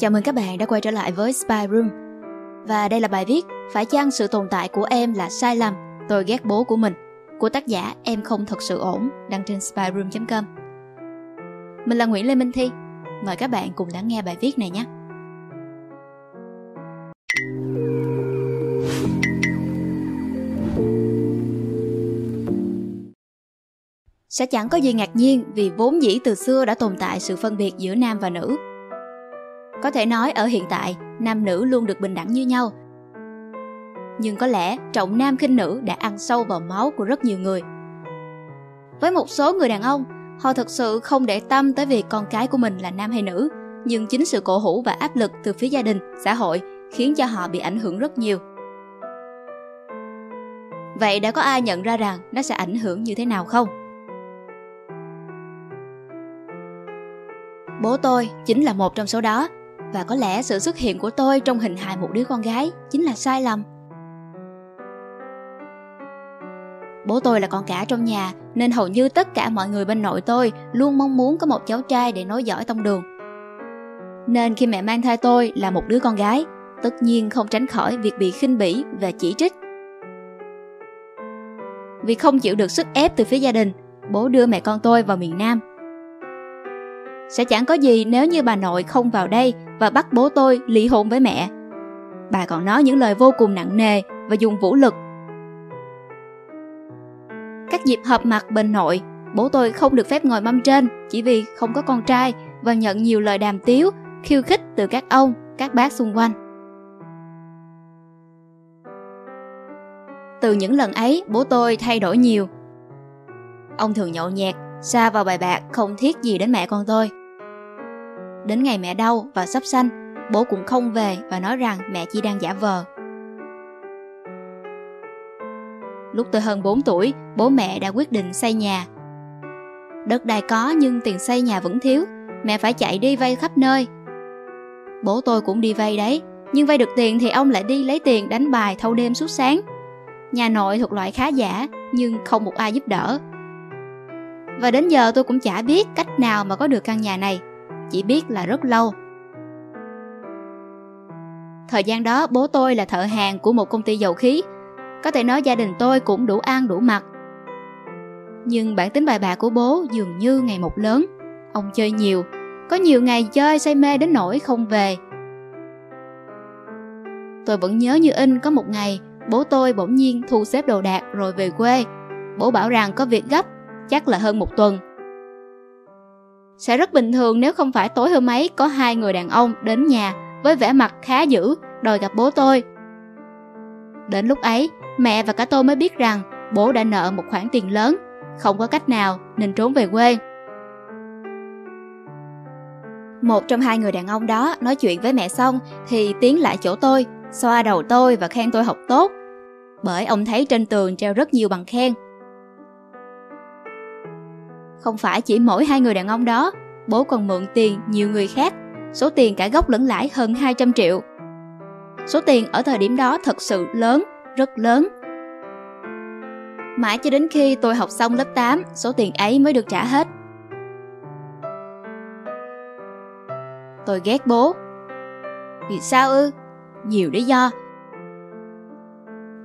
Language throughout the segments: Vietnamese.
Chào mừng các bạn đã quay trở lại với Spy Room. Và đây là bài viết Phải chăng sự tồn tại của em là sai lầm, tôi ghét bố của mình của tác giả Em không thật sự ổn đăng trên spyroom.com. Mình là Nguyễn Lê Minh Thi. Mời các bạn cùng lắng nghe bài viết này nhé. Sẽ chẳng có gì ngạc nhiên vì vốn dĩ từ xưa đã tồn tại sự phân biệt giữa nam và nữ có thể nói ở hiện tại, nam nữ luôn được bình đẳng như nhau. Nhưng có lẽ trọng nam khinh nữ đã ăn sâu vào máu của rất nhiều người. Với một số người đàn ông, họ thực sự không để tâm tới việc con cái của mình là nam hay nữ, nhưng chính sự cổ hủ và áp lực từ phía gia đình, xã hội khiến cho họ bị ảnh hưởng rất nhiều. Vậy đã có ai nhận ra rằng nó sẽ ảnh hưởng như thế nào không? Bố tôi chính là một trong số đó và có lẽ sự xuất hiện của tôi trong hình hài một đứa con gái chính là sai lầm. Bố tôi là con cả trong nhà, nên hầu như tất cả mọi người bên nội tôi luôn mong muốn có một cháu trai để nối dõi tông đường. Nên khi mẹ mang thai tôi là một đứa con gái, tất nhiên không tránh khỏi việc bị khinh bỉ và chỉ trích. Vì không chịu được sức ép từ phía gia đình, bố đưa mẹ con tôi vào miền nam sẽ chẳng có gì nếu như bà nội không vào đây và bắt bố tôi ly hôn với mẹ. Bà còn nói những lời vô cùng nặng nề và dùng vũ lực. Các dịp họp mặt bên nội, bố tôi không được phép ngồi mâm trên chỉ vì không có con trai và nhận nhiều lời đàm tiếu, khiêu khích từ các ông, các bác xung quanh. Từ những lần ấy, bố tôi thay đổi nhiều. Ông thường nhậu nhẹt, xa vào bài bạc không thiết gì đến mẹ con tôi. Đến ngày mẹ đau và sắp sanh, bố cũng không về và nói rằng mẹ chỉ đang giả vờ. Lúc tôi hơn 4 tuổi, bố mẹ đã quyết định xây nhà. Đất đai có nhưng tiền xây nhà vẫn thiếu, mẹ phải chạy đi vay khắp nơi. Bố tôi cũng đi vay đấy, nhưng vay được tiền thì ông lại đi lấy tiền đánh bài thâu đêm suốt sáng. Nhà nội thuộc loại khá giả, nhưng không một ai giúp đỡ. Và đến giờ tôi cũng chả biết cách nào mà có được căn nhà này chỉ biết là rất lâu. Thời gian đó bố tôi là thợ hàng của một công ty dầu khí. Có thể nói gia đình tôi cũng đủ ăn đủ mặc. Nhưng bản tính bài bạc của bố dường như ngày một lớn. Ông chơi nhiều, có nhiều ngày chơi say mê đến nỗi không về. Tôi vẫn nhớ như in có một ngày bố tôi bỗng nhiên thu xếp đồ đạc rồi về quê. Bố bảo rằng có việc gấp, chắc là hơn một tuần sẽ rất bình thường nếu không phải tối hôm ấy có hai người đàn ông đến nhà với vẻ mặt khá dữ đòi gặp bố tôi. Đến lúc ấy, mẹ và cả tôi mới biết rằng bố đã nợ một khoản tiền lớn, không có cách nào nên trốn về quê. Một trong hai người đàn ông đó nói chuyện với mẹ xong thì tiến lại chỗ tôi, xoa đầu tôi và khen tôi học tốt. Bởi ông thấy trên tường treo rất nhiều bằng khen không phải chỉ mỗi hai người đàn ông đó, bố còn mượn tiền nhiều người khác, số tiền cả gốc lẫn lãi hơn 200 triệu. Số tiền ở thời điểm đó thật sự lớn, rất lớn. Mãi cho đến khi tôi học xong lớp 8, số tiền ấy mới được trả hết. Tôi ghét bố. Vì sao ư? Nhiều lý do.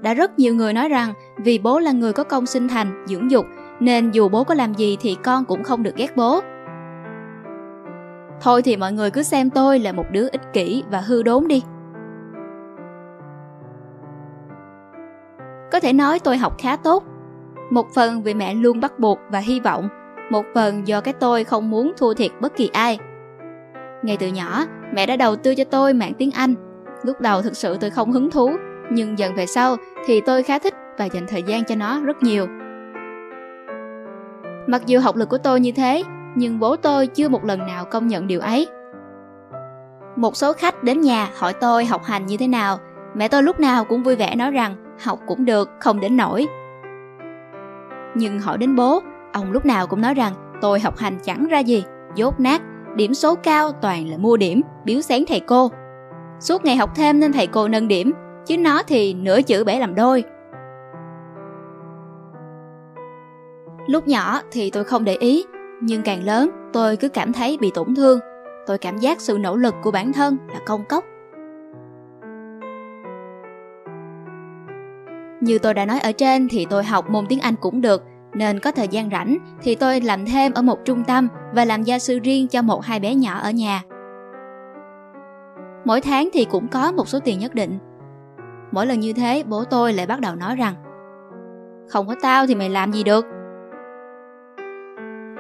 Đã rất nhiều người nói rằng vì bố là người có công sinh thành, dưỡng dục nên dù bố có làm gì thì con cũng không được ghét bố. Thôi thì mọi người cứ xem tôi là một đứa ích kỷ và hư đốn đi. Có thể nói tôi học khá tốt. Một phần vì mẹ luôn bắt buộc và hy vọng, một phần do cái tôi không muốn thua thiệt bất kỳ ai. Ngay từ nhỏ, mẹ đã đầu tư cho tôi mạng tiếng Anh. Lúc đầu thực sự tôi không hứng thú, nhưng dần về sau thì tôi khá thích và dành thời gian cho nó rất nhiều. Mặc dù học lực của tôi như thế, nhưng bố tôi chưa một lần nào công nhận điều ấy. Một số khách đến nhà hỏi tôi học hành như thế nào, mẹ tôi lúc nào cũng vui vẻ nói rằng học cũng được, không đến nổi. Nhưng hỏi đến bố, ông lúc nào cũng nói rằng tôi học hành chẳng ra gì, dốt nát, điểm số cao toàn là mua điểm, biếu xén thầy cô. Suốt ngày học thêm nên thầy cô nâng điểm, chứ nó thì nửa chữ bể làm đôi, Lúc nhỏ thì tôi không để ý, nhưng càng lớn tôi cứ cảm thấy bị tổn thương. tôi cảm giác sự nỗ lực của bản thân là công cốc. Như tôi đã nói ở trên thì tôi học môn tiếng anh cũng được nên có thời gian rảnh thì tôi làm thêm ở một trung tâm và làm gia sư riêng cho một hai bé nhỏ ở nhà. Mỗi tháng thì cũng có một số tiền nhất định. Mỗi lần như thế bố tôi lại bắt đầu nói rằng không có tao thì mày làm gì được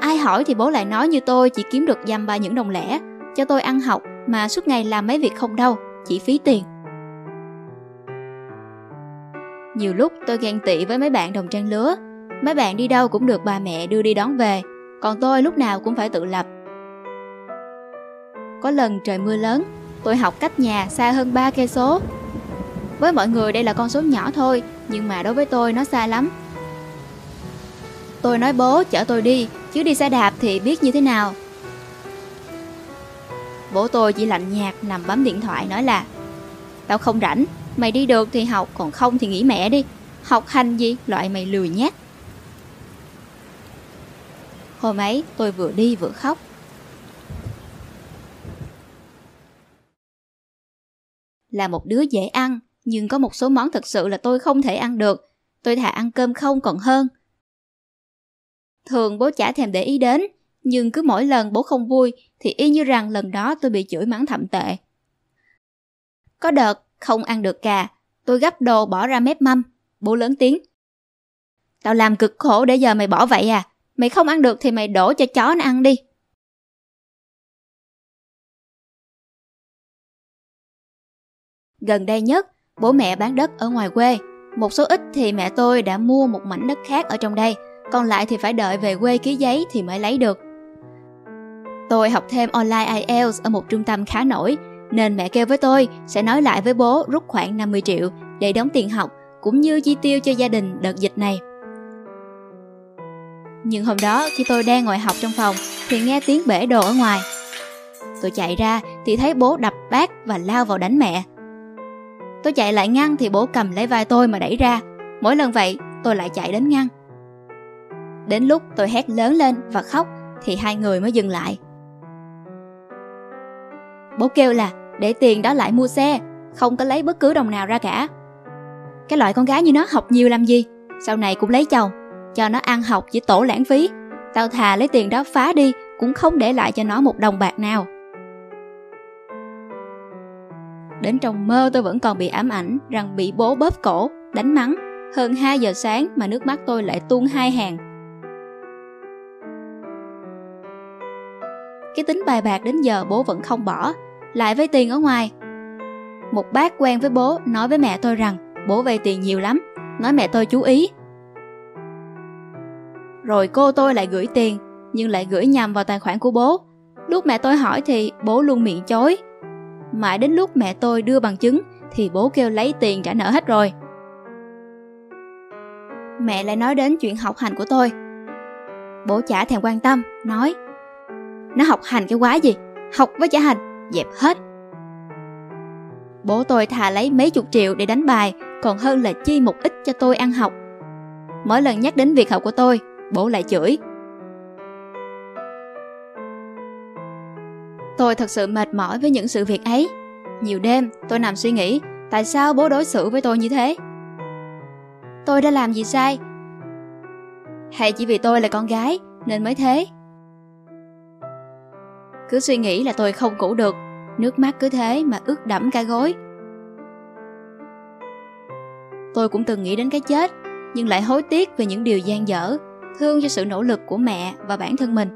ai hỏi thì bố lại nói như tôi, chỉ kiếm được dăm ba những đồng lẻ. Cho tôi ăn học, mà suốt ngày làm mấy việc không đâu, chỉ phí tiền. Nhiều lúc tôi ghen tị với mấy bạn đồng trang lứa. Mấy bạn đi đâu cũng được bà mẹ đưa đi đón về, còn tôi lúc nào cũng phải tự lập. Có lần trời mưa lớn, tôi học cách nhà xa hơn 3 cây số. Với mọi người đây là con số nhỏ thôi, nhưng mà đối với tôi nó xa lắm. Tôi nói bố chở tôi đi chứ đi xe đạp thì biết như thế nào? Bố tôi chỉ lạnh nhạt nằm bấm điện thoại nói là, tao không rảnh, mày đi được thì học, còn không thì nghỉ mẹ đi. Học hành gì? Loại mày lười nhát. Hôm ấy tôi vừa đi vừa khóc. Là một đứa dễ ăn, nhưng có một số món thật sự là tôi không thể ăn được. Tôi thà ăn cơm không còn hơn thường bố chả thèm để ý đến, nhưng cứ mỗi lần bố không vui thì y như rằng lần đó tôi bị chửi mắng thậm tệ. Có đợt không ăn được cà, tôi gấp đồ bỏ ra mép mâm. Bố lớn tiếng. Tao làm cực khổ để giờ mày bỏ vậy à? Mày không ăn được thì mày đổ cho chó nó ăn đi. Gần đây nhất, bố mẹ bán đất ở ngoài quê. Một số ít thì mẹ tôi đã mua một mảnh đất khác ở trong đây còn lại thì phải đợi về quê ký giấy thì mới lấy được tôi học thêm online IELTS ở một trung tâm khá nổi, nên mẹ kêu với tôi sẽ nói lại với bố rút khoảng 50 triệu để đóng tiền học, cũng như chi tiêu cho gia đình đợt dịch này. Nhưng hôm đó khi tôi đang ngồi học trong phòng thì nghe tiếng bể đồ ở ngoài. Tôi chạy ra thì thấy bố đập bát và lao vào đánh mẹ. Tôi chạy lại ngăn thì bố cầm lấy vai tôi mà đẩy ra. Mỗi lần vậy, tôi lại chạy đến ngăn. Đến lúc tôi hét lớn lên và khóc thì hai người mới dừng lại. Bố kêu là để tiền đó lại mua xe, không có lấy bất cứ đồng nào ra cả. Cái loại con gái như nó học nhiều làm gì, sau này cũng lấy chồng, cho nó ăn học chỉ tổ lãng phí. Tao thà lấy tiền đó phá đi, cũng không để lại cho nó một đồng bạc nào. Đến trong mơ tôi vẫn còn bị ám ảnh rằng bị bố bóp cổ, đánh mắng. Hơn 2 giờ sáng mà nước mắt tôi lại tuôn hai hàng. Cái tính bài bạc đến giờ bố vẫn không bỏ, lại vay tiền ở ngoài. Một bác quen với bố nói với mẹ tôi rằng bố vay tiền nhiều lắm, nói mẹ tôi chú ý. Rồi cô tôi lại gửi tiền, nhưng lại gửi nhầm vào tài khoản của bố. Lúc mẹ tôi hỏi thì bố luôn miệng chối. Mãi đến lúc mẹ tôi đưa bằng chứng thì bố kêu lấy tiền trả nợ hết rồi. Mẹ lại nói đến chuyện học hành của tôi. Bố chả thèm quan tâm, nói nó học hành cái quái gì, học với trả hành dẹp hết. Bố tôi thà lấy mấy chục triệu để đánh bài, còn hơn là chi một ít cho tôi ăn học. Mỗi lần nhắc đến việc học của tôi, bố lại chửi. Tôi thật sự mệt mỏi với những sự việc ấy. Nhiều đêm, tôi nằm suy nghĩ, tại sao bố đối xử với tôi như thế? Tôi đã làm gì sai? Hay chỉ vì tôi là con gái, nên mới thế? Cứ suy nghĩ là tôi không ngủ được. Nước mắt cứ thế mà ướt đẫm cả gối. Tôi cũng từng nghĩ đến cái chết, Nhưng lại hối tiếc về những điều gian dở, Thương cho sự nỗ lực của mẹ và bản thân mình.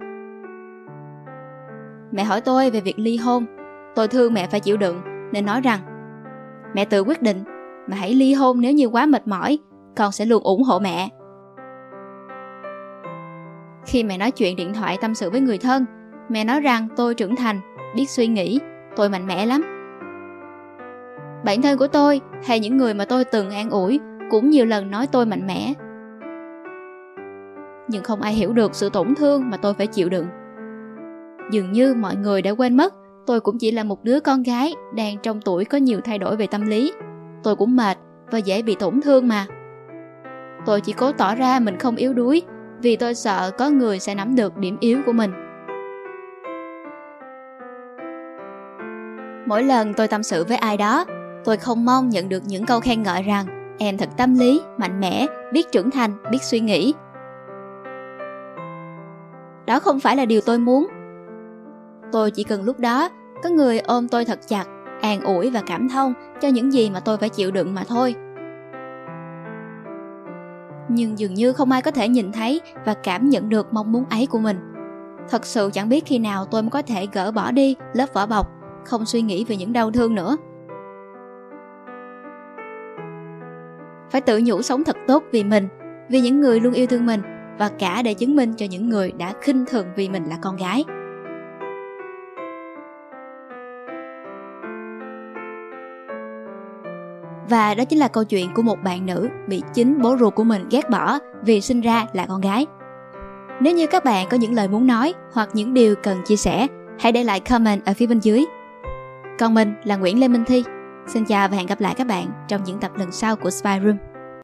Mẹ hỏi tôi về việc ly hôn. Tôi thương mẹ phải chịu đựng, Nên nói rằng, Mẹ tự quyết định, Mà hãy ly hôn nếu như quá mệt mỏi, Con sẽ luôn ủng hộ mẹ. Khi mẹ nói chuyện điện thoại tâm sự với người thân Mẹ nói rằng tôi trưởng thành, biết suy nghĩ, tôi mạnh mẽ lắm. Bản thân của tôi hay những người mà tôi từng an ủi cũng nhiều lần nói tôi mạnh mẽ. Nhưng không ai hiểu được sự tổn thương mà tôi phải chịu đựng. Dường như mọi người đã quên mất tôi cũng chỉ là một đứa con gái đang trong tuổi có nhiều thay đổi về tâm lý. Tôi cũng mệt và dễ bị tổn thương mà. Tôi chỉ cố tỏ ra mình không yếu đuối vì tôi sợ có người sẽ nắm được điểm yếu của mình. Mỗi lần tôi tâm sự với ai đó, tôi không mong nhận được những câu khen ngợi rằng em thật tâm lý, mạnh mẽ, biết trưởng thành, biết suy nghĩ. Đó không phải là điều tôi muốn. Tôi chỉ cần lúc đó có người ôm tôi thật chặt, an ủi và cảm thông cho những gì mà tôi phải chịu đựng mà thôi. Nhưng dường như không ai có thể nhìn thấy và cảm nhận được mong muốn ấy của mình. Thật sự chẳng biết khi nào tôi mới có thể gỡ bỏ đi lớp vỏ bọc, không suy nghĩ về những đau thương nữa. Phải tự nhủ sống thật tốt vì mình, vì những người luôn yêu thương mình và cả để chứng minh cho những người đã khinh thường vì mình là con gái. Và đó chính là câu chuyện của một bạn nữ bị chính bố ruột của mình ghét bỏ vì sinh ra là con gái. Nếu như các bạn có những lời muốn nói hoặc những điều cần chia sẻ, hãy để lại comment ở phía bên dưới. Còn mình là Nguyễn Lê Minh Thi. Xin chào và hẹn gặp lại các bạn trong những tập lần sau của Spy Room.